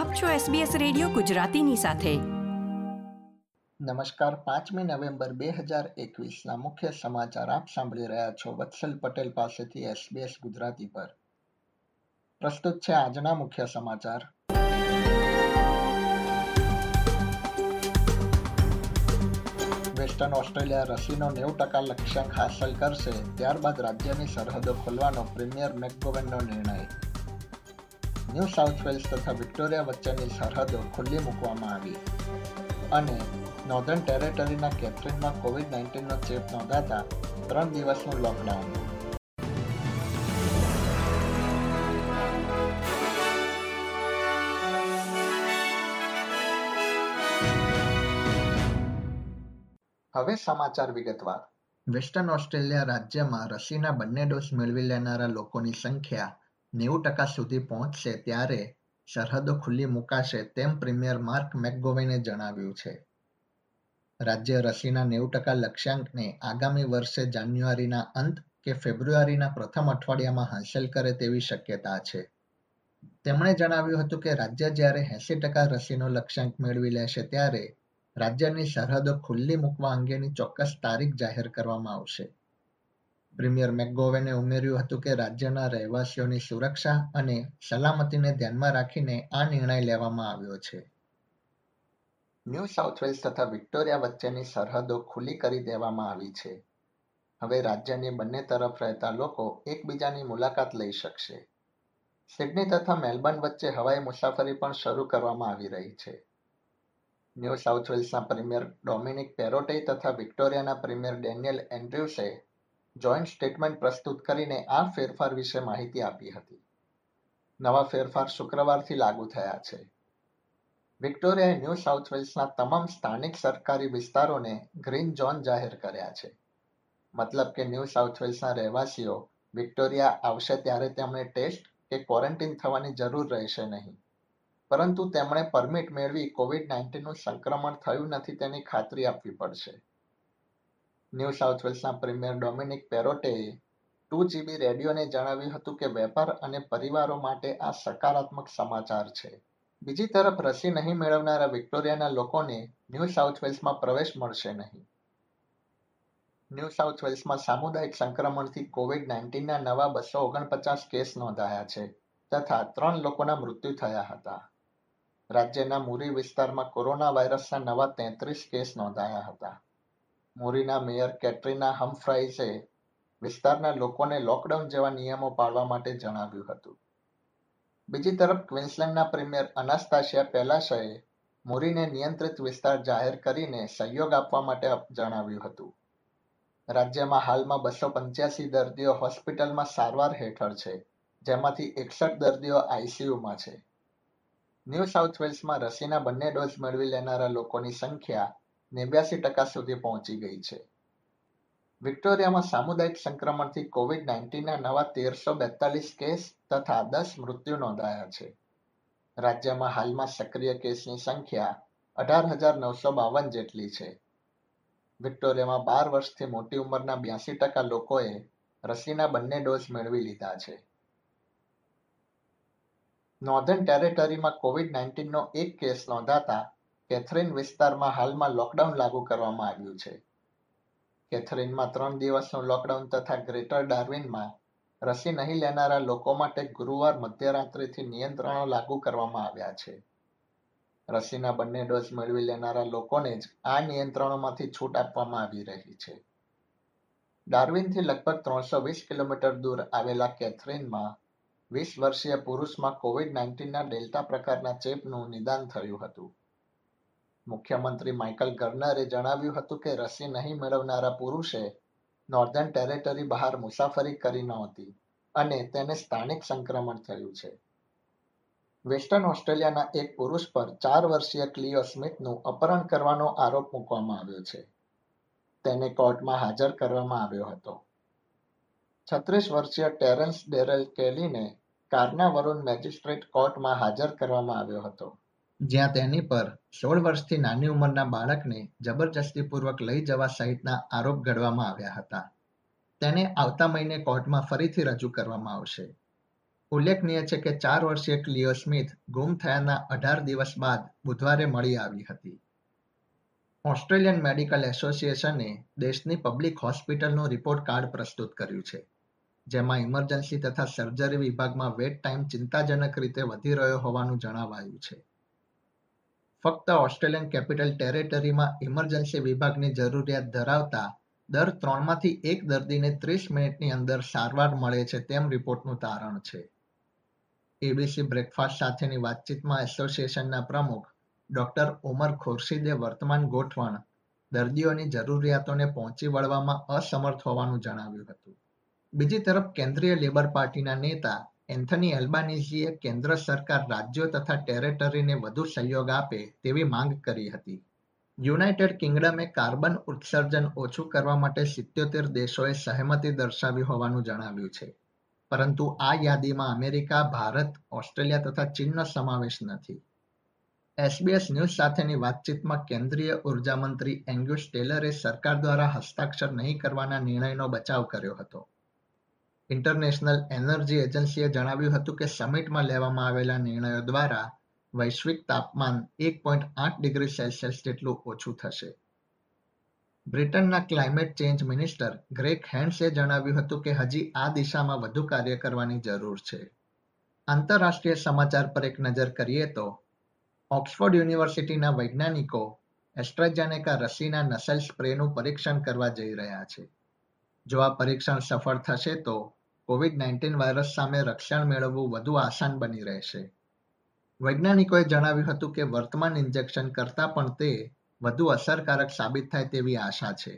આપ છો SBS radio ગુજરાતીની સાથે. નમસ્કાર, પાંચમી નવેમ્બર બે હજાર એકવીસના મુખ્ય સમાચાર આપ સાંભળી રહ્યા છો વત્સલ પટેલ પાસેથી SBS ગુજરાતી પર. પ્રસ્તુત છે આજના મુખ્ય સમાચાર. વેસ્ટર્ન ઓસ્ટ્રેલિયા રસીનો નેવું ટકા લક્ષ્યાંક હાંસલ કરશે, ત્યારબાદ રાજ્યની સરહદો ખોલવાનો પ્રીમિયર મેકગોવેનનો નિર્ણય. ન્યૂ સાઉથ વેલ્સ તથા વિક્ટોરિયા વચ્ચેની સરહદો ખુલ્લી મૂકવામાં આવી. અને નોર્ધન ટેરેટરીના કેપ્ટનમાં કોવિડ નાઇન્ટીનનો ચેપ નોંધાતા ત્રણ દિવસનું લોકડાઉન. હવે સમાચાર વિગતવાર. વેસ્ટર્ન ઓસ્ટ્રેલિયા રાજ્યમાં રસીના બંને ડોઝ મેળવી લેનારા લોકોની સંખ્યા નેવું ટકા સુધી પહોંચશે ત્યારે સરહદો ખુલ્લી મુકાશે તેમ પ્રીમિયર માર્ક મેકગોવેને જણાવ્યું છે. રાજ્ય રસીના નેવું ટકા લક્ષ્યાંકને આગામી વર્ષે જાન્યુઆરીના અંત કે ફેબ્રુઆરીના પ્રથમ અઠવાડિયામાં હાંસલ કરે તેવી શક્યતા છે. તેમણે જણાવ્યું હતું કે રાજ્ય જ્યારે એસી ટકા રસીનો લક્ષ્યાંક મેળવી લેશે ત્યારે રાજ્યની સરહદો ખુલ્લી મૂકવા અંગેની ચોક્કસ તારીખ જાહેર કરવામાં આવશે. પ્રીમિયર મેકગોવેને ઉમેર્યું હતું કે રાજ્યના રહેવાસીઓની સુરક્ષા અને સલામતીને ધ્યાનમાં રાખીને આ નિર્ણય લેવામાં આવ્યો છે. ન્યૂ સાઉથ વેલ્સ તથા વિક્ટોરિયા વચ્ચેની સરહદો ખુલ્લી કરી દેવામાં આવી છે. હવે રાજ્યની બંને તરફ રહેતા લોકો એકબીજાની મુલાકાત લઈ શકશે. સિડની તથા મેલબર્ન વચ્ચે હવાઈ મુસાફરી પણ શરૂ કરવામાં આવી રહી છે. ન્યૂ સાઉથ વેલ્સના પ્રીમિયર ડોમિનિક પેરોટે તથા વિક્ટોરિયાના પ્રીમિયર ડેનિયલ એન્ડ્રુસે જોઈન્ટ સ્ટેટમેન્ટ પ્રસ્તુત કરીને આ ફેરફાર વિશે માહિતી આપી હતી. નવા ફેરફાર શુક્રવારથી લાગુ થયા છે. વિક્ટોરિયાએ ન્યૂ સાઉથ વેલ્સના તમામ સ્થાનિક સરકારી વિસ્તારોને ગ્રીન ઝોન જાહેર કર્યા છે. મતલબ કે ન્યૂ સાઉથ વેલ્સના રહેવાસીઓ વિક્ટોરિયા આવશે ત્યારે તેમણે ટેસ્ટ કે ક્વોરન્ટીન થવાની જરૂર રહેશે નહીં. પરંતુ તેમણે પરમિટ મેળવી કોવિડ નાઇન્ટીનનું સંક્રમણ થયું નથી તેની ખાતરી આપવી પડશે. ન્યૂ સાઉથ વેલ્સના પ્રીમિયર ડોમિનિક પેરોટેએ ટુ જીબી રેડિયોને જણાવ્યું હતું કે વેપાર અને પરિવારો માટે આ સકારાત્મક સમાચાર છે. બીજી તરફ, રસી નહીં મેળવનારા વિક્ટોરિયાના લોકોને ન્યૂ સાઉથ વેલ્સમાં પ્રવેશ મળશે નહીં. ન્યૂ સાઉથ વેલ્સમાં સામુદાયિક સંક્રમણથી કોવિડ નાઇન્ટીનના નવા બસો ઓગણપચાસ કેસ નોંધાયા છે તથા ત્રણ લોકોના મૃત્યુ થયા હતા. રાજ્યના મુરી વિસ્તારમાં કોરોના વાયરસના નવા તેત્રીસ કેસ નોંધાયા હતા. મોરીના મેયર કેટરીના હમફ્રાઈસે વિસ્તારના લોકોને લોકડાઉન જેવા નિયમો પાળવા માટે જણાવ્યું હતું. બીજી તરફ ક્વિન્સલેન્ડના પ્રીમિયર અનાસ્તાશિયા પેલાશએ મોરીને નિયંત્રિત વિસ્તાર જાહેર કરીને સહયોગ આપવા માટે જણાવ્યું હતું. રાજ્યમાં હાલમાં બસો પંચ્યાસી દર્દીઓ હોસ્પિટલમાં સારવાર હેઠળ છે, જેમાંથી એકસઠ દર્દીઓ આઈસીયુમાં છે. ન્યૂ સાઉથ વેલ્સમાં રસીના બંને ડોઝ મેળવી લેનારા લોકોની સંખ્યા નેવ્યાસી ટકા સુધી પહોંચી ગઈ છે. વિક્ટોરિયામાં સામુદાયિક સંક્રમણથી કોવિડ નાઇન્ટીનના નવા તેરસો બેતાલીસ કેસ તથા દસ મૃત્યુ નોંધાયા છે. રાજ્યમાં હાલમાં સક્રિય કેસની સંખ્યા અઢાર હજાર નવસો બાવન જેટલી છે. વિક્ટોરિયામાં બાર વર્ષથી મોટી ઉંમરના બ્યાસી ટકા લોકોએ રસીના બંને ડોઝ મેળવી લીધા છે. નોર્ધન ટેરેટરીમાં કોવિડ નાઇન્ટીનનો એક કેસ નોંધાતા કેથરીન વિસ્તારમાં હાલમાં લોકડાઉન લાગુ કરવામાં આવ્યું છે. કેથરીનમાં ત્રણ દિવસનું લોકડાઉન તથા ગ્રેટર ડાર્વિનમાં રસી નહીં લેનારા લોકો માટે ગુરુવાર મધ્યરાત્રિથી નિયંત્રણો લાગુ કરવામાં આવ્યા છે. રસીના બંને ડોઝ મેળવી લેનારા લોકોને જ આ નિયંત્રણોમાંથી છૂટ આપવામાં આવી રહી છે. ડાર્વિનથી લગભગ ત્રણસો વીસ કિલોમીટર દૂર આવેલા કેથરીનમાં વીસ વર્ષીય પુરુષમાં કોવિડ નાઇન્ટીનના ડેલ્ટા પ્રકારના ચેપનું નિદાન થયું હતું. મુખ્યમંત્રી માઇકલ ગર્નરે જણાવ્યું હતું કે રસી નહીં મેળવનારા પુરુષે નોર્ધન ટેરેટરી બહાર મુસાફરી કરી નહોતી અને તેને સ્થાનિક સંક્રમણ થયું છે. વેસ્ટર્ન ઓસ્ટ્રેલિયાના એક પુરુષ પર ચાર વર્ષીય ક્લિયો સ્મિથનું અપહરણ કરવાનો આરોપ મૂકવામાં આવ્યો છે. તેને કોર્ટમાં હાજર કરવામાં આવ્યો હતો. છત્રીસ વર્ષીય ટેરેન્સ ડેરેલ કેલીને કારના વરુણ મેજિસ્ટ્રેટ કોર્ટમાં હાજર કરવામાં આવ્યો હતો. જ્યાં તેની પર સોળ વર્ષથી નાની ઉંમરના બાળકને જબરજસ્તીપૂર્વક લઈ જવા સહિતના આરોપ ઘડવામાં આવ્યા હતા. તેને આવતા મહિને કોર્ટમાં ફરીથી રજૂ કરવામાં આવશે. ઉલ્લેખનીય છે કે ચાર વર્ષીય ક્લિયો સ્મિથ ગુમ થયાના અઢાર દિવસ બાદ બુધવારે મળી આવી હતી. ઓસ્ટ્રેલિયન મેડિકલ એસોસિએશને દેશની પબ્લિક હોસ્પિટલનું રિપોર્ટ કાર્ડ પ્રસ્તુત કર્યું છે, જેમાં ઇમરજન્સી તથા સર્જરી વિભાગમાં વેટ ટાઈમ ચિંતાજનક રીતે વધી રહ્યો હોવાનું જણાવાયું છે. ફક્ત ઓસ્ટ્રેલિયન કેપિટલ ટેરેટરીમાં ઇમરજન્સી વિભાગની જરૂરિયાત ધરાવતા દર ત્રણમાંથી એક દર્દીને ત્રીસ મિનિટની અંદર સારવાર મળે છે તેમ રિપોર્ટનું તારણ છે. એબીસી બ્રેકફાસ્ટ સાથેની વાતચીતમાં એસોસિએશનના પ્રમુખ ડોક્ટર ઉમર ખુરશીદે વર્તમાન ગોઠવણ દર્દીઓની જરૂરિયાતોને પહોંચી વળવામાં અસમર્થ હોવાનું જણાવ્યું હતું. બીજી તરફ કેન્દ્રીય લેબર પાર્ટીના નેતા એન્થની એલ્બાનીઝીએ કેન્દ્ર સરકાર રાજ્યો તથા ટેરેટરીને વધુ સહયોગ આપે તેવી માંગ કરી હતી. યુનાઇટેડ કિંગડમે કાર્બન ઉત્સર્જન ઓછું કરવા માટે સિત્યોતેર દેશોએ સહમતિ દર્શાવી હોવાનું જણાવ્યું છે. પરંતુ આ યાદીમાં અમેરિકા, ભારત, ઓસ્ટ્રેલિયા તથા ચીનનો સમાવેશ નથી. એસબીએસ ન્યૂઝ સાથેની વાતચીતમાં કેન્દ્રીય ઊર્જા મંત્રી એંગ્યુસ ટેલરે સરકાર દ્વારા હસ્તાક્ષર નહીં કરવાના નિર્ણયનો બચાવ કર્યો હતો. ઇન્ટરનેશનલ એનર્જી એજન્સીએ જણાવ્યું હતું કે સમિટમાં લેવામાં આવેલા નિર્ણયો દ્વારા વૈશ્વિક તાપમાન એક પોઈન્ટ આઠ ડિગ્રી સેલ્સિયસ જેટલું ઓછું થશે. બ્રિટનના ક્લાઇમેટ ચેન્જ મિનિસ્ટર ગ્રેક હેન્ડસે જણાવ્યું હતું કે હજી આ દિશામાં વધુ કાર્ય કરવાની જરૂર છે. આંતરરાષ્ટ્રીય સમાચાર પર એક નજર કરીએ તો, ઓક્સફોર્ડ યુનિવર્સિટીના વૈજ્ઞાનિકો એસ્ટ્રેજેનેકા રસીના નસલ સ્પ્રેનું પરીક્ષણ કરવા જઈ રહ્યા છે. જો આ પરીક્ષણ સફળ થશે તો કોવિડ નાઇન્ટીન વાયરસ સામે રક્ષણ મેળવવું વધુ આસાન બની રહેશે. વૈજ્ઞાનિકોએ જણાવ્યું હતું કે વર્તમાન ઇન્જેક્શન કરતાં પણ તે વધુ અસરકારક સાબિત થાય તેવી આશા છે.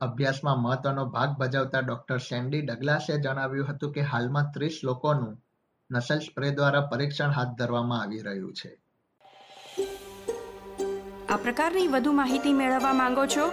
અભ્યાસમાં મહત્વનો ભાગ ભજવતા ડોક્ટર સેન્ડી ડગલાસે જણાવ્યું હતું કે હાલમાં ત્રીસ લોકોનું નસલ સ્પ્રે દ્વારા પરીક્ષણ હાથ ધરવામાં આવી રહ્યું છે. આ પ્રકારની વધુ માહિતી મેળવવા માંગો છો?